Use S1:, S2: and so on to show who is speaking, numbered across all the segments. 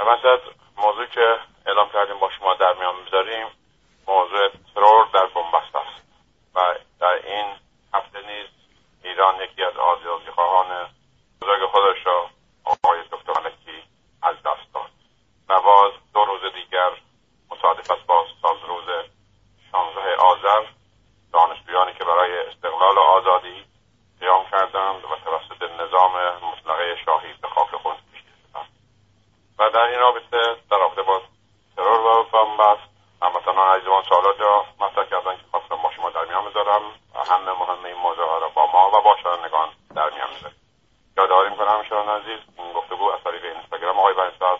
S1: مثلا موضوع که اعلام کردیم با شما در میان بذاریم موضوع ترور در بنبست است و در این هفته نیز ایران یکی از آزادی خواهان بزرگ خودش را آقای دکتر ملکی از دست داد و باز دو روز دیگر مصادف است با سال روز 16 آذر دانشجویانی که برای استقلال و آزادی قیام کردند و توسط نظام مطلقه شاهی به خاک خود و در این رابطه در رابطه با ترور و بنبست البته من عزیزان سوالات را مطرح کردن که خواستم با شما در میان بذارم هم مهم این موضوع را با ما و با شنوندگان در میان بذاریم یادآوری می‌کنم شنوندگان عزیز این گفتگو از طریق اینستاگرام آقای بنستاد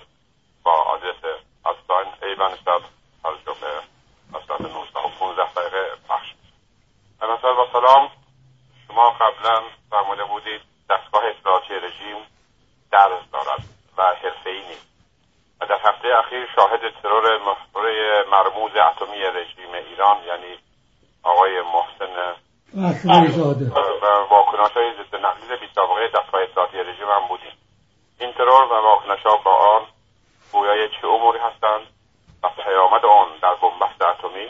S1: با آدرس ادساین ای بنستاد توجه به مصرف 19 و 15 دقیقه پخش مثلا با سلام شما قبلا فرموده بودید دستگاه اطلاعاتی رژیم درز دارد و حرفهای نیست. و در هفته اخیر شاهد ترور مرموز اتمی رژیم ایران یعنی آقای محسن و واکنش های ضد نقلیز بی سابقه دستگاه اطلاعاتی رژیم هم بودیم. این ترور و واکنش ها با آن گویای چه اموری هستند و پیامد آن در بنبست اتمی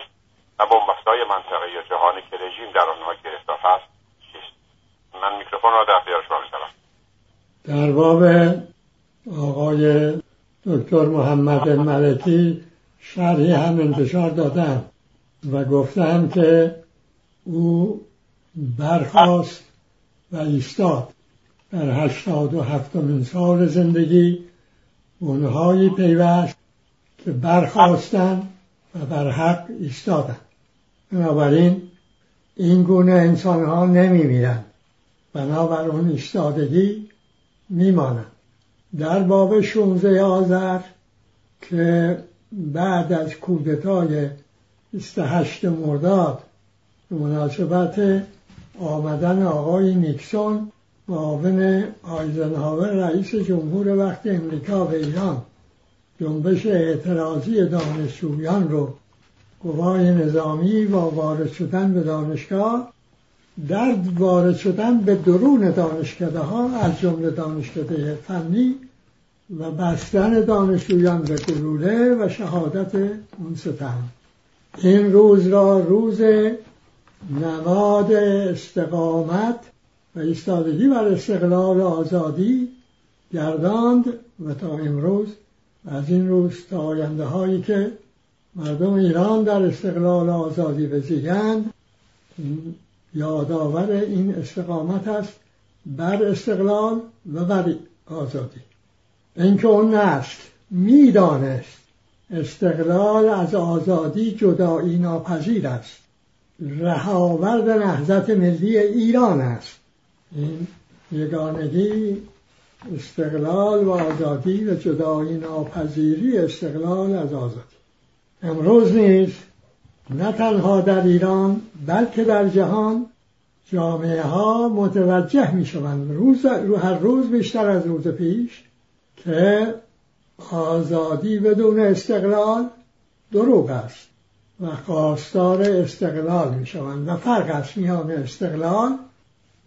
S1: و بنبست های منطقه یا جهانی که رژیم در آنها گرفتار هست چیست؟ من میکروفون را در اختیار شما
S2: در باب آقای دکتر محمد ملکی شرحی هم انتشار دادم و گفتم که او برخواست و ایستاد. در هشتاد و هفتمین سال زندگی اونهایی پیوست که برخواستن و بر حق ایستادن. بنابراین این گونه انسان ها نمی میرن بنابر اون ایستادگی میمانند در باب 16 آذر که بعد از کودتای 28 مرداد به مناسبت آمدن آقای نیکسون معاون آیزنهاور رئیس جمهور وقت امریکا به ایران جنبش اعتراضی دانشجویان رو گواه نظامی و وارد شدن به دانشگاه در وارد شدن به درون دانشکده ها از جمله دانشکده فنی و بستن دانشجویان به گلوله و شهادت اون ستم این روز را روز نماد استقامت و ایستادگی بر استقلال آزادی گرداند و تا امروز از این روز تا آینده هایی که مردم ایران در استقلال آزادی بزیگند یادآور این استقامت است بر استقلال و بر آزادی. اینکه اون نسل می‌دانست استقلال از آزادی جدایی ناپذیر است. رهاورد نهضت ملی ایران است. این یگانگی استقلال و آزادی و جدایی ناپذیری استقلال از آزادی. امروز نیز نه تنها در ایران بلکه در جهان جامعه ها متوجه می شوند روز هر روز بیشتر از روز پیش که آزادی بدون استقلال دروغ است و خواستار استقلال می شوند و فرق است میان استقلال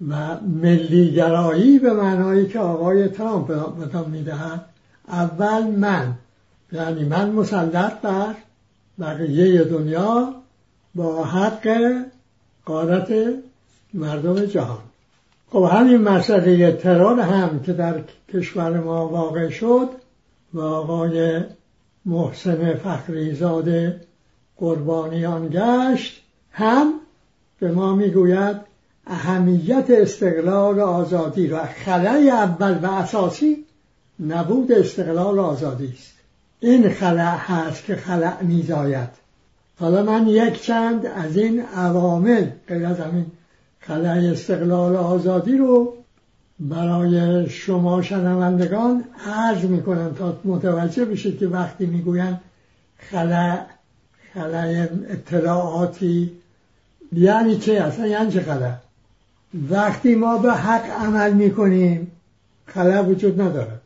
S2: و ملیگرایی به معنایی که آقای ترامپ بهتان می‌دهد. اول من یعنی من مسلط بر بقیه دنیا با حق قارت مردم جهان. خب همین مسئله ترور هم که در کشور ما واقع شد و آقای محسن فخریزاده قربانیان گشت هم به ما می‌گوید اهمیت استقلال و آزادی را خلای اول و اساسی نبود استقلال و آزادی است. این خلع هست که خلع میزاید. حالا من یک چند از این عوامل غیر از همین خلع استقلال آزادی رو برای شما شنوندگان عرض می‌کنم تا متوجه بشید که وقتی می‌گوین خلع خلع اطلاعاتی یعنی چه اصلا؟ یعنی چه خلع؟ وقتی ما به حق عمل می‌کنیم خلع وجود ندارد.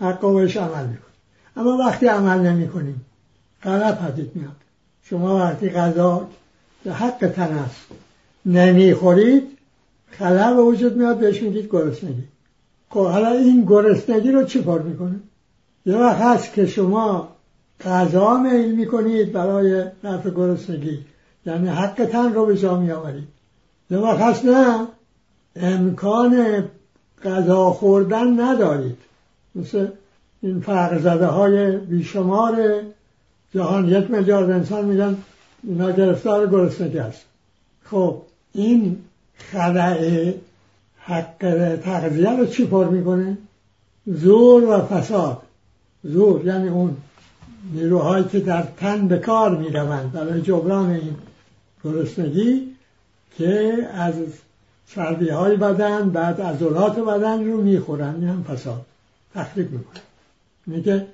S2: حق و بهش عمل می‌کنیم. اما وقتی عمل نمی کنیم غلط پدید میاد. شما وقتی غذا به حق تن است نمی‌خورید خلا وجود میاد بهش میگید گرسنگی. خب حالا این گرسنگی رو چی کار می‌کنه؟ یه وقت هست که شما غذا میل می‌کنید برای رفع گرسنگی یعنی حق تن رو به جا می آورید یه وقت هست نه امکان غذا خوردن ندارید. مثل این فرق زده های بیشمار جهان یک میلیارد انسان میگن اینا گرفتار گرسنگی هست. خب این خلع حق تغذیه رو چی پر می‌کنه؟ زور و فساد. زور یعنی اون نیروهایی که در تن به کار می‌روند برای جبران این گرسنگی که از چربی های بدن بعد عضلات بدن رو می‌خورن. این هم فساد. تخریب می‌کنه. میگه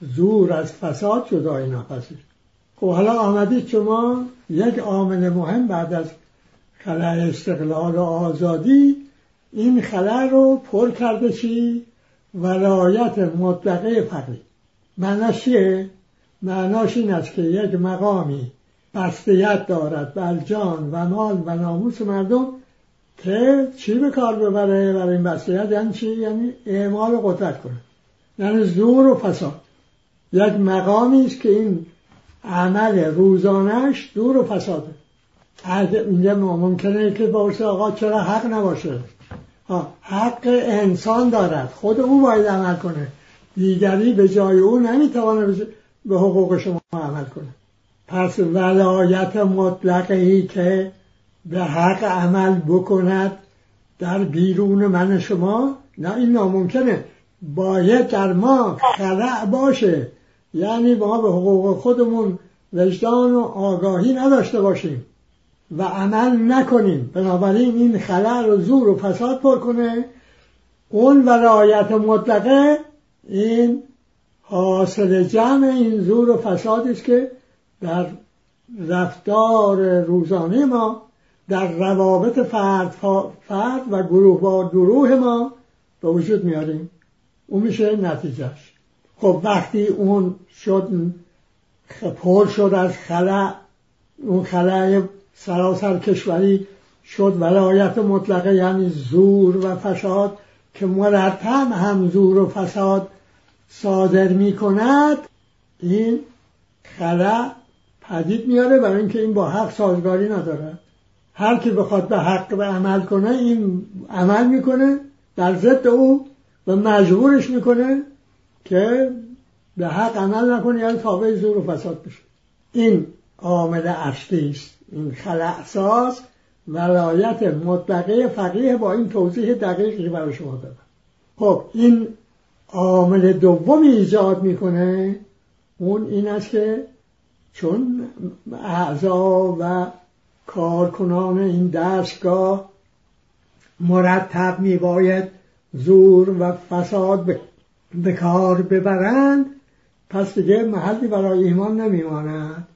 S2: زور از فساد جدای ناپذیر خب حالا آمدید شما یک عامل مهم بعد از خلع استقلال و آزادی این خلع رو پر کرده چی؟ ولایت مطلقه فقری معناش چیه؟ معناش این است که یک مقامی بستیت دارد بر جان و مال و ناموس مردم که چی به کار ببره برای این بستیت یعنی چی؟ یعنی اعمال قدرت کنه یعنی زور و فساد. یک مقامی است که این عمل روزانش دور و فساده اینجا ممکنه که باشه آقا چرا حق نباشه؟ حق انسان دارد. خود او باید عمل کنه. دیگری به جای او نمی‌توانه به حقوق شما عمل کنه. پس ولایت مطلقی که به حق عمل بکند در بیرون من شما نه این ناممکنه. باید در ما خلع باشه. یعنی ما به حقوق خودمون وجدان و آگاهی نداشته باشیم و عمل نکنیم. بنابراین این خلع رو زور و فساد پر کنه. اون ولایت مطلقه این حاصل جمع این زور و فسادی است که در رفتار روزانه ما در روابط فرد, فرد و گروه با گروه ما به وجود میاریم. اون میشه نتیجهش خب وقتی اون شد پر شد از خلع اون خلع سراسر کشوری شد ولایت مطلقه یعنی زور و فساد که مرتب هم زور و فساد صادر می کند این خلع پدید میاره برای اینکه این با حق سازگاری نداره. هر کی بخواد به حق به عمل کنه این عمل می‌کنه. در ضد او و مجبورش می‌کنه که به حق عمل نکنه یعنی تابع زور و فساد بشه. این عامل اصلی است. این خلعساز ولایت مطلقه فقیه با این توضیح دقیقی برای شما دادم. خب این عامل دومی ایجاد می‌کنه اون این است که چون اعضا و کارکنان این دستگاه مرتب میباید زور و فساد به کار ببرند پس دیگه محلی برای ایمان نمیماند.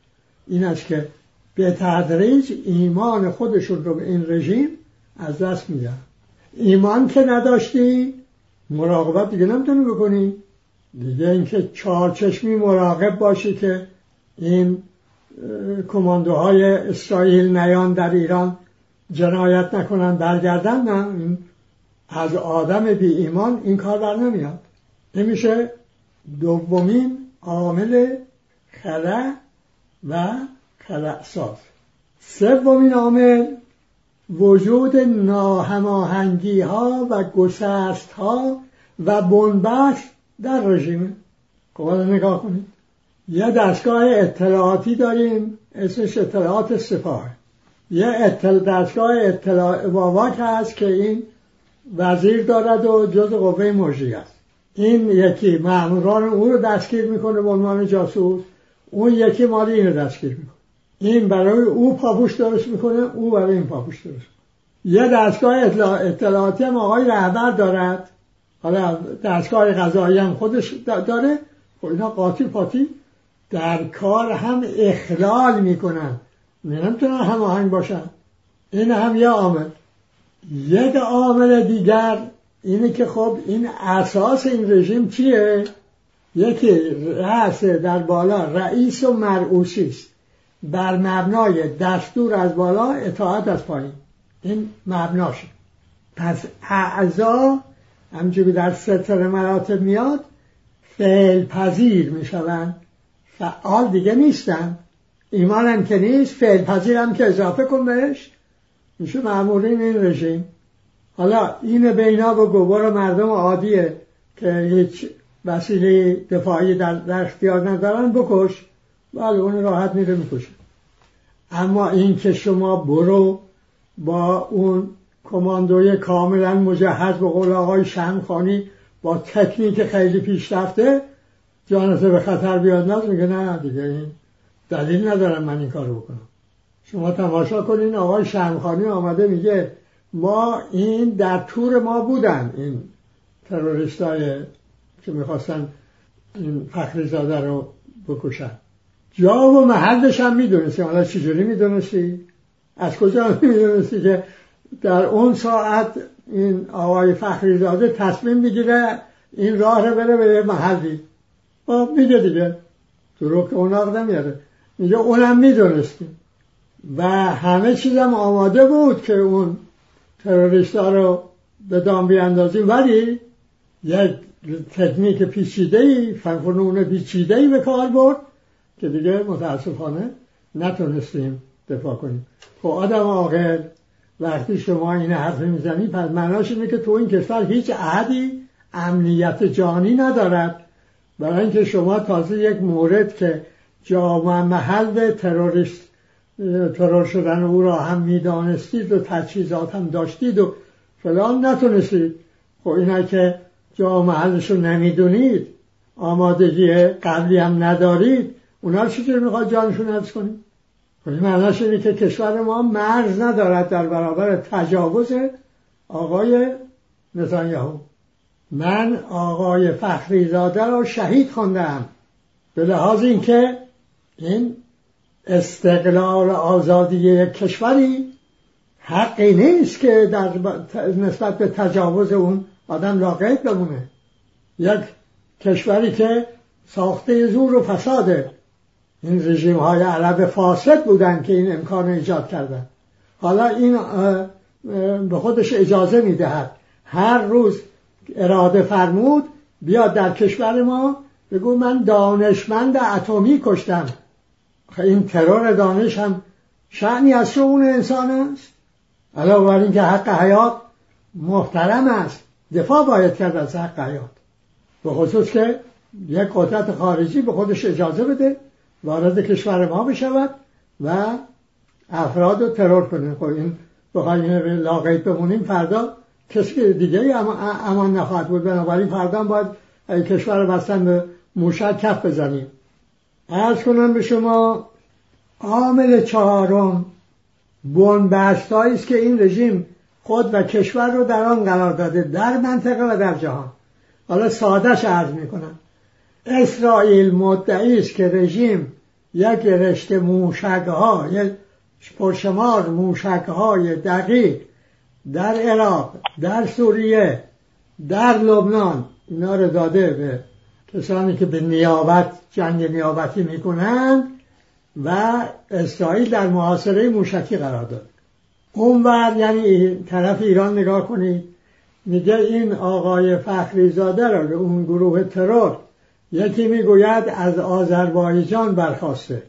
S2: این است که به تدریج ایمان خودشون رو به این رژیم از دست میدن. ایمان که نداشتی مراقبت دیگه نمی‌تونی بکنی. دیگه اینکه چشمی مراقب باشی که این کماندوهای اسرائیل نیان در ایران جنایت نکنن برگردن نه. از آدم بی ایمان این کار بر نمیاد. نمیشه دومین عامل خلع و خلع ساز. سومین عامل وجود ناهماهنگی ها و گسست ها و بنبست در رژیم. خب نگاه کنید. یه دستگاه اطلاعاتی داریم اسمش اطلاعات سپاه. یه اطلاع دستگاه اطلاع واواک هست که این وزیر دارد و جز قوه مجری است. این یکی ماموران او رو دستگیر می‌کنه به عنوان جاسوس. اون یکی مال این رو دستگیر می‌کنه. این برای او پاپوش درست می‌کنه او برای این پاپوش درست یه دستگاه اطلاعاتی هم آقای رهبر دارد. حالا دستگاه غذایی هم خودش داره. خب اینا قاطی پاتی در کار هم اخلال می‌کنن. نمی‌تونن هماهنگ باشن. این هم یه عامل. یک عامل دیگر اینه که خب این اساس این رژیم چیه؟ یکی رأس در بالا رئیس و مرعوسی است. بر مبنای دستور از بالا اطاعت از پایین. این مبناشه. پس اعضا همچون در ستر مراتب میاد فعل پذیر می‌شوند. فعال دیگه نیستن. ایمان هم که نیست فعل پذیر که اضافه کن بهش. میشه معمولین این رژیم حالا این بینا و گوار مردم عادیه که هیچ وسیله دفاعی در, در اختیار ندارن بکش. بله اون راحت میره می‌کشه. اما این که شما برو با اون کماندوی کاملا مجهز به قول آقای شمخانی با تکنیک خیلی پیشرفته جانته به خطر بیاد. ناز میگه نه دیگه این دلیل ندارم من این کارو بکنم. شما تماشا کنین آقای شمخانی آمده میگه ما این در تور ما بودن این تروریست که می‌خواستن این فخری زاده رو بکشن. جا و محلش هم می‌دونستی حالا چجوری می‌دونستی؟ از کجا می‌دونستی که در اون ساعت این آقای فخری زاده تصمیم می‌گیره این راه رو بره به محلی؟ خب میگه دیگه. دروغ که اون نمیاره. میگه اونم می‌دونستیم و همه چیزم آماده بود که اون تروریست رو به دام بیاندازیم. ولی یک تکنیک پیچیده ای فنون پیچیده ای به کار برد که دیگه متاسفانه نتونستیم دفاع کنیم. خب آدم عاقل وقتی شما این حرف می‌زنی پس معناش اینه که تو این کشور هیچ عهدی امنیت جانی ندارد. برای اینکه شما تازه یک مورد که جامع محل تروریست ترور شدن او را هم می‌دانستید و تجهیزات هم داشتید و فلان نتونستید. خب اینا که جا محلش رو نمی‌دونید آمادگی قبلی هم ندارید اونا چطور می‌خواد جانشون حفظ کنید خب معناش اینه که کشور ما مرز ندارد در برابر تجاوز آقای نتانیاهو. من آقای فخری زاده را شهید خواندم. به لحاظ اینکه این استقلال آزادی کشوری حقی نیست که در نسبت به تجاوز اون آدم لاقید بمونه. یک کشوری که ساخته زور و فساده. این رژیم های عرب فاسد بودن که این امکان ایجاد کردن. حالا این به خودش اجازه می‌دهد. هر روز اراده فرمود بیاد در کشور ما بگو من دانشمند اتمی کشتم. این ترور دانش هم شعنی از شعون انسان است. علاوه بر اینکه حق حیات محترم است. دفاع باید کرد از حق حیات. به خصوص که یک قدرت خارجی به خودش اجازه بده وارد کشور ما بشود و افراد رو ترور کنه. خب این بخواهیم لاقیت بمونیم فردا کسی دیگه امان نخواهد بود. بنابراین فردا باید کشور بستن به موشک کف بزنیم. ارز کنم به شما عامل چهارم بنبست است که این رژیم خود و کشور رو در آن قرار داده در منطقه و در جهان. حالا سادش عرض می‌کنم. اسرائیل مدعی است که رژیم یک رشته موشک ها یک پرشمار موشک های دقیق در عراق در سوریه در لبنان اینا رو داده به کسانی که به نیابت جنگ نیابتی می‌کنند و اسرائیل در محاصره موشکی قرار داد. اون بعد یعنی طرف ایران نگاه کنید میگه این آقای فخری زاده را اون گروه ترور یکی می‌گوید از آذربایجان برخواسته.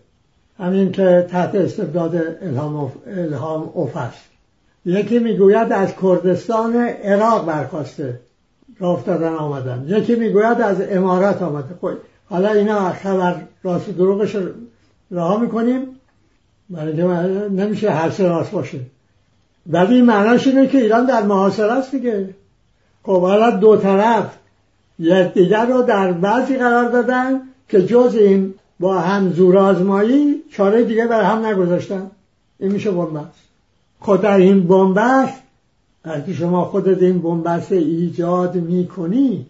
S2: همین که تحت استبداد الهام, الهام اوف یکی می‌گوید از کردستان عراق برخواسته. راه افتادن آمدن. یکی می‌گوید از امارات آمده. خب حالا اینا خبر راست دروغش راه می‌کنیم. برای نمیشه هر سه راست باشه. ولی معناش اینه که ایران در محاصره است دیگه. خب حالا دو طرف یکدیگر رو در بعضی قرار دادن که جز این با هم زورآزمایی چاره دیگه بر هم نگذاشتن. این میشه بنبست. خود در این بنبست وقتی شما خودت این بنبست ایجاد می‌کنی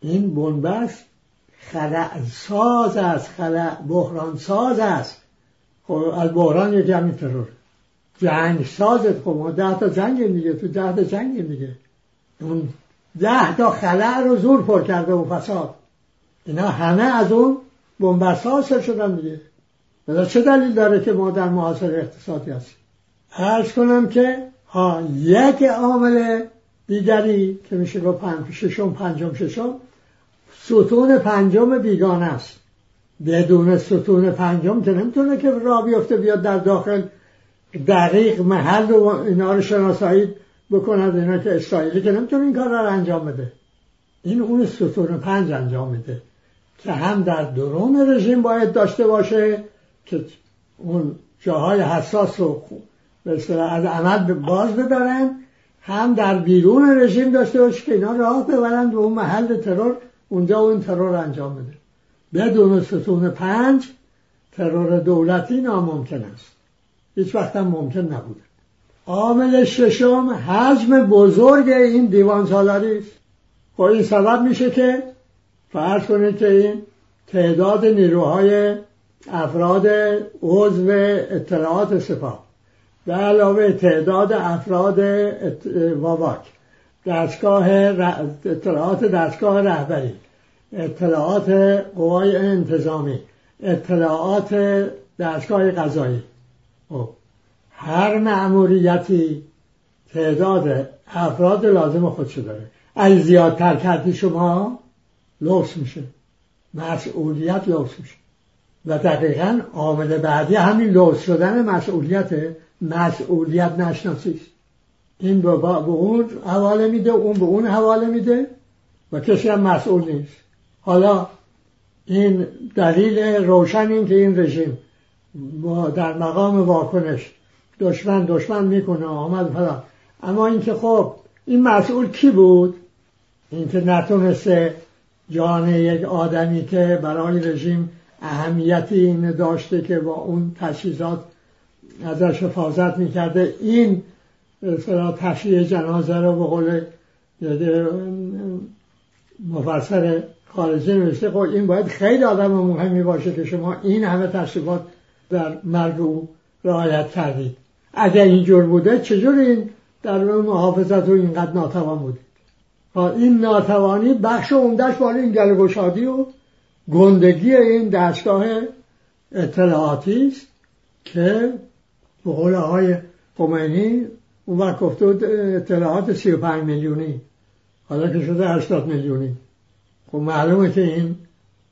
S2: این بنبست خلع ساز است خلع بحران ساز است. خب از بحران یکی همین ترور. جنگ سازت خب ما ده تا جنگ دیگه تو ده تا جنگ دیگه اون ده تا خلع رو زور پر کرده و فساد. اینا همه از اون بنبست حاصل شدن دیگه چه دلیل داره که ما در معاصر اقتصادی هستیم؟ عرض کنم که ها یک عامل دیگری که میشه با پنج ششم پنجم ششم ستون پنجم بیگانه است. بدون ستون پنجم که نمی‌تونه که را بیفته بیاد در داخل دقیق محل و اینا رو شناسایی بکند اینا که اسرائیلی که نمی‌تونه این کار رو انجام بده. این اون ستون پنج انجام میده که هم در درون رژیم باید داشته باشه که اون جاهای حساس رو به از عمل باز بدارن هم در بیرون رژیم داشته باشه که اینا راه ببرند و اون محل ترور اونجا اون ترور انجام بده. بدون ستون پنج ترور دولتی ناممکن است. هیچ وقت هم ممکن نبوده. عامل ششم حجم بزرگ این دیوان سالاری است. خب این سبب میشه که فرض کنید که این تعداد نیروهای افراد عضو اطلاعات سپاه به علاوه تعداد افراد واواک دستگاه اطلاعات دستگاه رهبری اطلاعات قوای انتظامی اطلاعات دستگاه قضایی. خب هر معمولیتی تعداد افراد لازم خودشو داره. اگه زیادتر کردی شما لوس میشه. مسئولیت لوس میشه. و دقیقا عامل بعدی همین لوس شدن مسئولیت مسئولیت نشناسی این به, به اون حواله میده اون به اون حواله میده و کسی هم مسئول نیست. حالا این دلیل روشن این که این رژیم در مقام واکنش دشمن دشمن می‌کنه آمد فلان اما اینکه خب این مسئول کی بود؟ اینکه نتونسته جان یک آدمی که برای رژیم اهمیتی این داشته که با اون تجهیزات ازش حفاظت می‌کرده. این تشریع جنازه رو به قول مفسر خارجی نوشته خب این باید خیلی آدم مهمی باشه که شما این همه تشریفات در مرگ او رعایت کردید. اگر اینجور بوده چجور این در محافظت و اینقدر ناتوان بودید این ناتوانی بخش عمدهش بالا این گلگشادی و گندگی این دستگاه اطلاعاتی است که به قول آقای خمینی اون وقت گفته اطلاعات 35 میلیونی. حالا که شده 80 میلیونی. خب معلومه که این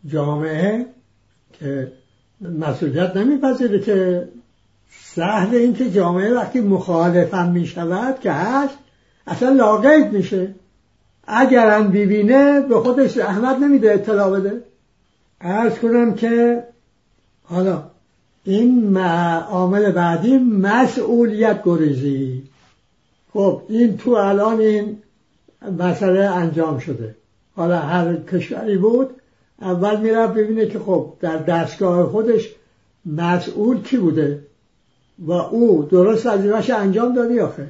S2: جامعه که مسئولیت نمیپذیره که سهل این که جامعه وقتی مخالفم می شود که هست اصلا لاقید میشه. اگرم ببینه به خودش احمد نمیده اطلاع بده. ارز کنم که حالا این عامل بعدی مسئولیت گریزی. خب این تو الان این مسئله انجام شده. حالا هر کشوری بود اول میره ببینه که خب در دستگاه خودش مسئول کی بوده و او درست وظیفهش انجام دادی آخر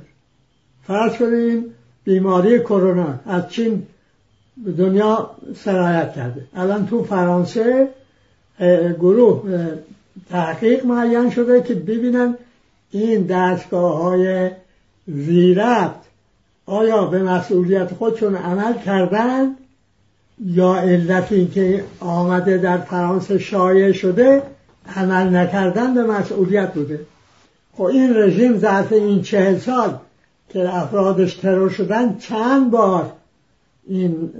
S2: فرض کنیم بیماری کرونا از چین به دنیا سرایت کرده. الان تو فرانسه گروه تحقیق معین شده که ببینن این دستگاه های زیرت آیا به مسئولیت خودشون عمل کردن یا علت اینکه آمده در فرانسه شایع شده عمل نکردن به مسئولیت بوده؟ خب این رژیم ظرف این چهل سال که افرادش ترور شدن چند بار این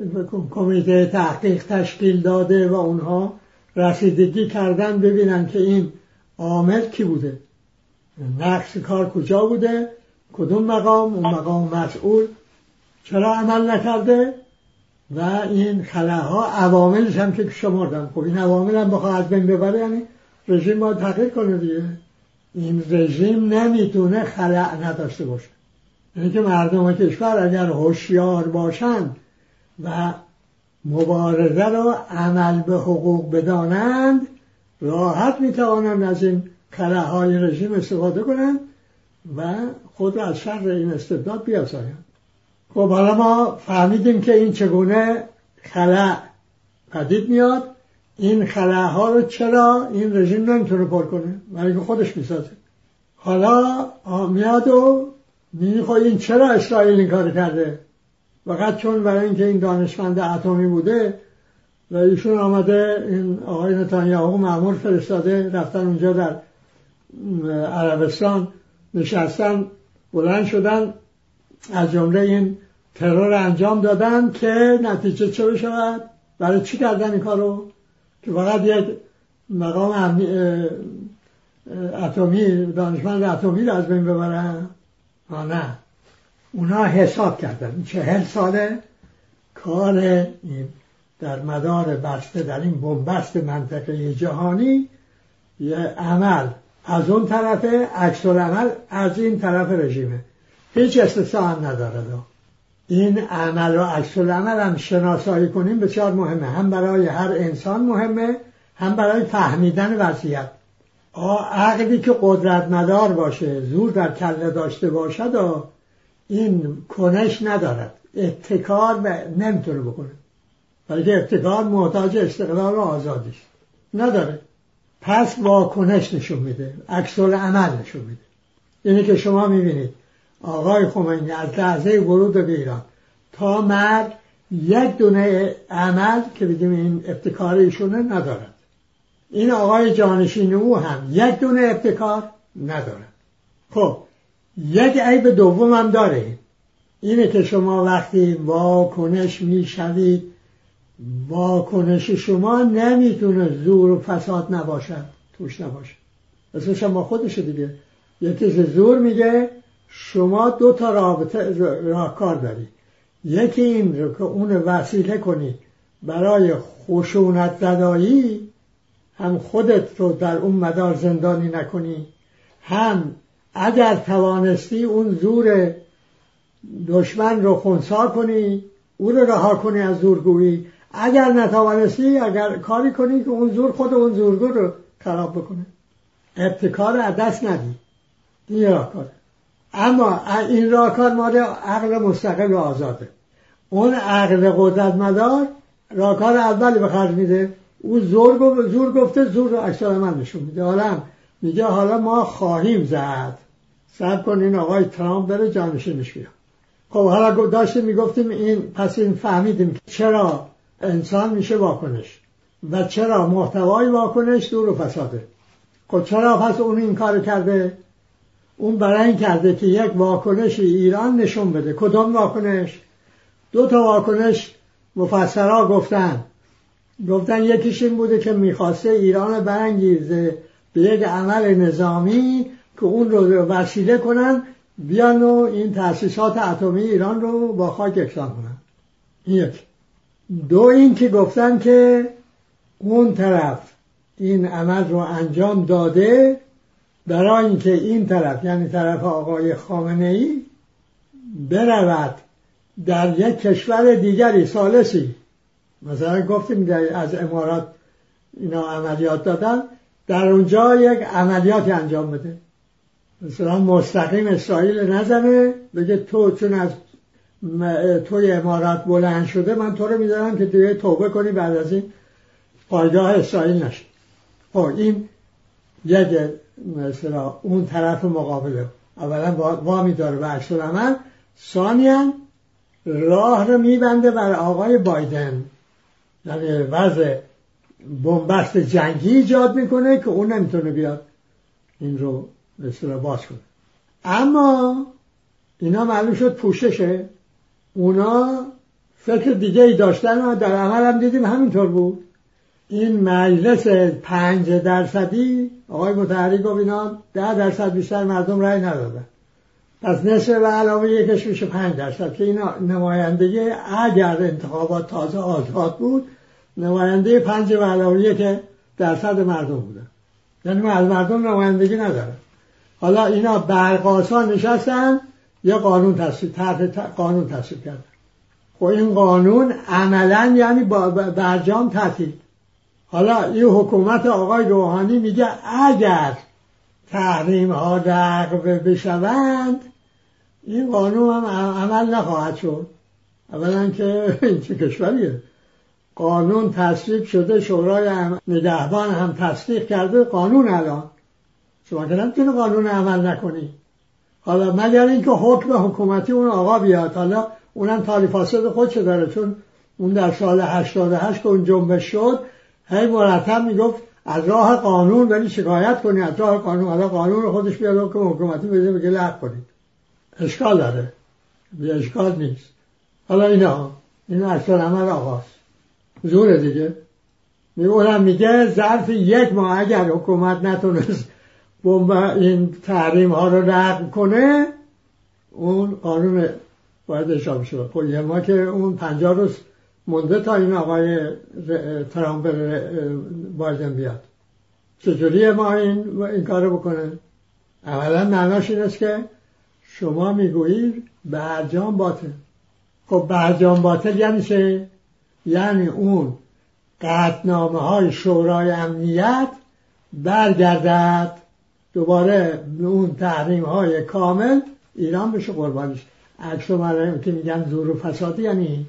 S2: کمیته تحقیق تشکیل داده و اونها رسیدگی کردن ببینن که این عامل کی بوده. نقص کار کجا بوده؟ کدوم مقام؟ اون مقام مسئول. چرا عمل نکرده؟ و این خلاها عواملش هم که شمردن خب این عوامل هم بخواه از بین ببره یعنی رژیم باید تغییر کنه دیگه. این رژیم نمی‌تونه خلع نداشته باشه. یعنی که مردم کشور اگر هوشیار باشند و مبارزه را عمل به حقوق بدانند راحت می‌توانند از این های رژیم استفاده کنند و خود از شر این استبداد بیاسایند. خب حالا ما فهمیدیم که این چگونه خلع پدید میاد. این ها رو چرا این رژیم نمی‌تونه پر کنه؟ برای خودش می‌سازه. حالا میاد و می‌خواه این چرا اسرائیل این کار کرده؟ فقط چون برای اینکه این دانشمند اتمی بوده و ایشون آمده این آقای نتانیاهو معمول فرستاده رفتن اونجا در عربستان نشستن بلند شدن از جمله این ترور انجام دادن که نتیجه چه بشود؟ برای چی کردن این کارو؟ که فقط یک مقام اتمی دانشمند اتمی رو از بین ببرن؟ ها نه. اونا حساب کردن. چهل ساله کار این در مدار بسته در این بنبست منطقه جهانی یه عمل. از اون طرفه عکس عمل از این طرف رژیمه. هیچ استثنا هم نداره. دو. این عمل و عکس عمل هم شناسایی کنیم بسیار مهمه. هم برای هر انسان مهمه هم برای فهمیدن وضعیت. عقلی که قدرت مدار باشه زور در کله داشته باشد و این کنش ندارد. اتکار نمی‌تونه بکنه. بلکه ابتکار محتاج استقلال و آزادیش نداره. پس واکنش نشون میده. عکس عمل نشون میده. اینه که شما می‌بینید. آقای خمینی از لحظه ورود به ایران تا مرگ یک دونه عمل که بگیم این ابتکار ایشونه ندارد. این آقای جانشین او هم یک دونه ابتکار ندارد. خب یک عیب دوم هم داره. اینه که شما وقتی واکنش می‌شوید واکنش شما نمی‌تونه زور و فساد نباشد توش نباشه. مثل شما خودش دیگه. یکی زور میگه شما دو تا رابطه راهکار داری یکی این رو که اون وسیله کنی برای خشونت زدایی هم خودت رو در اون مدار زندانی نکنی هم اگر توانستی اون زور دشمن رو خونسا کنی او رو رها کنی از زورگویی. اگر نتوانستی اگر کاری کنی که اون زور خود اون زورگو رو خراب بکنه. ابتکار از دست ندی. این راهکار اما این راهکار مال عقل مستقل و آزاده. اون عقل قدرت مدار راهکار اولی به خرج میده. او زور, زور گفته زور رو اکثر من نشون میده. حالا میگه حالا ما خواهیم زد. سب کن این آقای ترامپ بره جانشینش بیاد. خب حالا داشتیم می‌گفتیم این پس این فهمیدیم چرا انسان میشه واکنش و چرا محتوای واکنش دور و فساده. خب چرا پس اون این کار کرده؟ اون برای این کرده که یک واکنش ایران نشون بده. کدام واکنش؟ دو تا واکنش مفسرها گفتن. گفتن یکیش این بوده که می‌خواسته ایران برانگیزه. به عمل نظامی که اون رو وسیله کنن بیان و این تأسیسات اتمی ایران رو با خاک یکسان کنن. یک. دو این که گفتن که اون طرف این عمل رو انجام داده برای اینکه این طرف یعنی طرف آقای خامنه ای برود در یک کشور دیگری سالسی مثلا گفتیم از امارات اینا عملیات دادن. در اونجا یک عملیاتی انجام بده. مثلا مستقیم اسرائیل نزنه بگه تو چون از توی امارات بلند شده من تو رو می‌ذارم که دیگه توبه کنی بعد از این پایگاه اسرائیل نشد خب این یک مثلا اون طرف مقابله. اولا وامی داره به عکس عمل ثانیا راه رو میبنده بر آقای بایدن. یعنی وضع بنبست جنگی ایجاد می‌کنه که اون نمی‌تونه بیاد. این رو مثلا باز کنه. اما اینا معلوم شد پوششه. اونا فکر دیگه ای داشتن و در عمل هم دیدیم همینطور بود. این مجلس پنج درصدی آقای متحری گفت اینا ده درصد بیشتر مردم رأی ندادن. پس نصف و علاوه یکش میشه پنج درصد که این نمایندگی اگر انتخابات تازه آزاد بود نماینده پنج علاوه یک درصد مردم بودن. یعنی از مردم نمایندگی نداره حالا اینا برقاسا نشستن یه قانون تصویب تحت قانون تصویب کردن. خب این قانون عملا یعنی برجام تعطیل. حالا این حکومت آقای روحانی میگه اگر تحریم ها لغو بشوند این قانون هم عمل نخواهد شد. اولا که این چه کشوریه؟ قانون تصویب شده شورای نگهبان هم تصدیق کرده قانون الان. شما که نمی‌تونه قانون عمل نکنی. حالا مگر اینکه حکم حکومتی اون آقا بیاد؟ حالا اونم تالی فاسد خودشه داره چون اون در سال 88 که اون جنبش شد هی مرتب می‌گفت از راه قانون ولی شکایت کنی از راه قانون. حالا قانون خودش بیاد حکم حکومتی بده بگه لغو کنید. اشکال داره. بی اشکال نیست. حالا اینا این اصلا عمل آقاست. زور دیگه. اونم میگه ظرف یک ماه اگر حکومت نتونست بمب این تحریم ها رو رقم کنه اون قانون باید اجرا بشه خب ما که اون پنجاه روز مونده تا این آقای ترامپ بایدن بیاد. چجوری ما این, این کارو بکنه؟ اولا معناش این است که شما می‌گویید برجام باطل. خب برجام باطل یعنی چه؟ یعنی اون قطنامه های شورای امنیت برگردد دوباره اون تحریم های کامل ایران بشه قربانش عکس که میگن زور و فسادی یعنی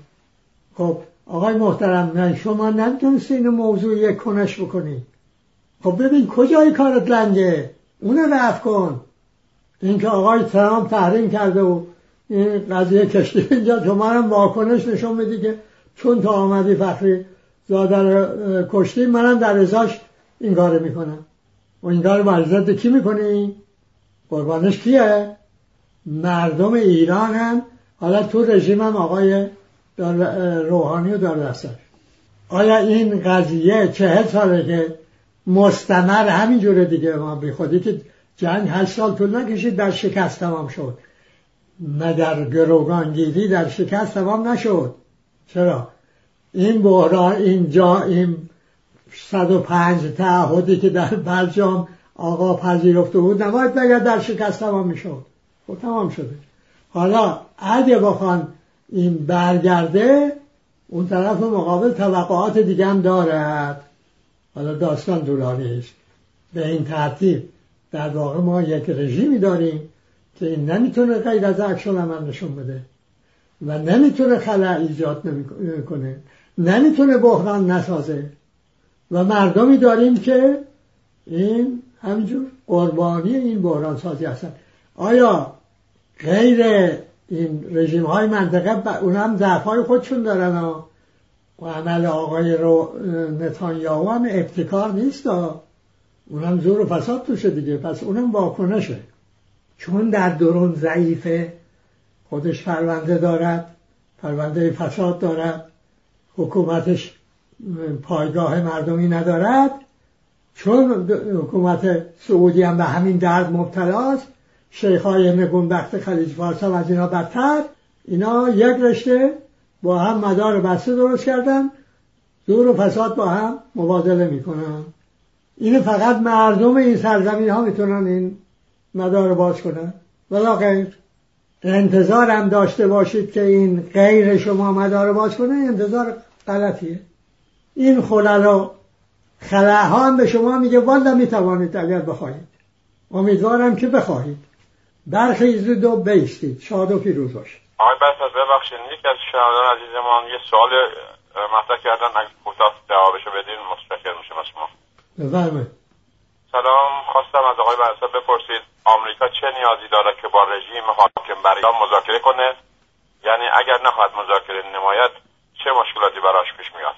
S2: خب آقای محترم نه شما نمی‌تونستی این موضوع یک کنش بکنی خب ببین کجای کارت لنگه؟ اونو رفت کن. اینکه آقای ترامپ تحریم کرده و این قضیه کشتی اینجا تو منم واکنش نشون میدی که چون تا آمدی فخری زاده رو کشتی منم در ازاش این کار می‌کنم. و این کار برزد کی می‌کنی؟ قربانش کیه؟ مردم ایران هم حالا تو رژیم هم آقای روحانی و دار آیا این قضیه چهل ساله که مستمر همینجوره دیگه؟ ما بی خودی که جنگ هشت سال طول نکشید در شکست تمام شد. نه در گروگانگیری در شکست تمام نشد. چرا؟ این بحران اینجا این 105 تعهدی که در برجام آقا پذیرفته بود نباید بگه در شکست تمام می‌شد. خب تمام شده. حالا اگه بخوان این برگرده اون طرف مقابل توقعات دیگه هم دارد. حالا داستان است. به این ترتیب در واقع ما یک رژیمی داریم که این نمی‌تونه غیر از عکس عمل نشون بده. و نمی‌تونه خلع ایجاد کنه. نمی‌تونه بحران نسازه. و مردمی داریم که این همینجور قربانی این بحران سازی هستن. آیا غیر این رژیم های منطقه اون هم ضعف خودشون دارن و عمل آقای رو نتانیاهو هم ابتکار نیست اونم زور و فساد توشه دیگه. پس اونم واکنشه. چون در درون ضعیفه خودش پرونده دارد پرونده فساد دارد حکومتش پایگاه مردمی ندارد. چون حکومت سعودی هم به همین درد مبتلاست شیخهای نگونبخت خلیج فارس هم از اینا بدتر. اینا یک رشته با هم مدار بسته درست کردن دور و فساد با هم مبادله می‌کنن. این فقط مردم این سرزمین ها می‌تونن این مدار باز کنن. ولا غیر انتظارم داشته باشید که این غیر شما مدار باز کنه انتظار غلطیه. این خللا خلاها هم به شما میگه والا می‌توانید اگر بخواهید. امیدوارم که بخواهید. برخیزید و بیستید. شاد و پیروز باشید.
S1: آقای بسط ببخشید. یکی از شنوندان عزیزمان یه سوال مطرح کردن. اگه کوتاه جوابشو بدین متشکر میشم از شما.
S2: بفرمایید.
S1: سلام. خواستم از آقای بسط بپرسید. آمریکا چه نیازی داره که با رژیم حاکم بر ایران مذاکره کنه؟ یعنی اگر نخواهد مذاکره نماید چه مشکلاتی براش پیش میاد؟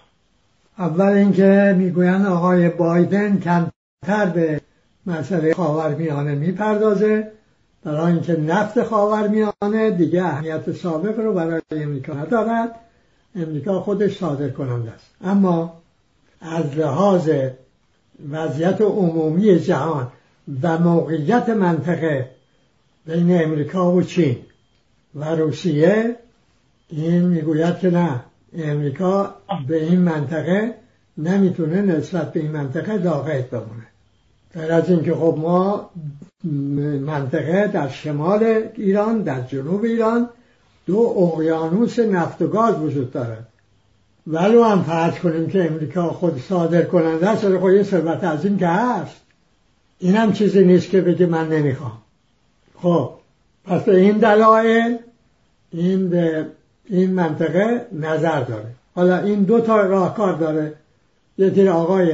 S2: اول اینکه می‌گویند آقای بایدن کمتر به مسئله خاورمیانه می‌پردازه. برای اینکه نفت خاورمیانه دیگه اهمیت سابق رو برای امریکا ندارد. امریکا خودش صادر کننده است. اما از لحاظ وضعیت عمومی جهان و موقعیت منطقه بین امریکا و چین. و روسیه این می‌گوید که نه امریکا به این منطقه نمی‌تونه نسبت به این منطقه لاقید بمونه. غیر از اینکه خب ما منطقه در شمال ایران در جنوب ایران دو اقیانوس نفت و گاز وجود دارد ولو هم فرض کنیم که امریکا خود صادر کننده است خود یه ثروت عظیم که هست. این هم چیزی نیست که بگه من نمی‌خوام. خب پس به این دلایل این به این منطقه نظر داره. حالا این دو تا راهکار داره. یکی آقای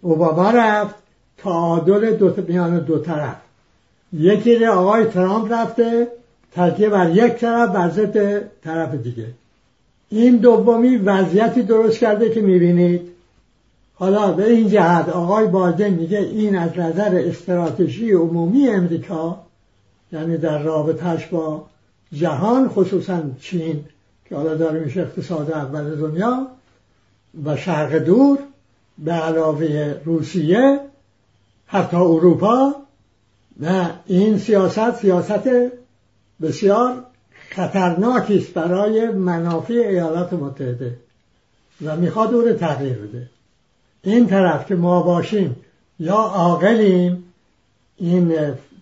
S2: اوباما رفت تعادل دو میان دو طرف. یکی آقای ترامپ رفته تکیه بر یک طرف بر ضد طرف دیگه. این دومی وضعیتی درست کرده که می‌بینید. حالا به این جهت آقای بایدن میگه این از نظر استراتژی عمومی امریکا یعنی در رابطهش با جهان خصوصا چین که حالا داره میشه اقتصاد اول دنیا و شرق دور به علاوه روسیه حتی اروپا و این سیاست سیاست بسیار خطرناکی است برای منافع ایالات متحده و می‌خواد او رو تغییر بده. این طرف که ما باشیم یا عاقلیم این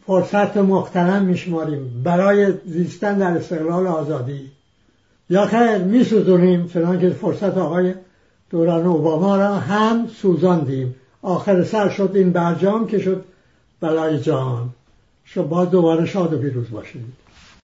S2: فرصت محترم میشماریم برای زیستن در استقلال آزادی. یا خیر میسوزونیم چنان که فرصت آقای دوران اوباما را هم سوزاندیم. آخر سر شد این برجام که شد بلای جان شما دوباره شاد و پیروز باشید.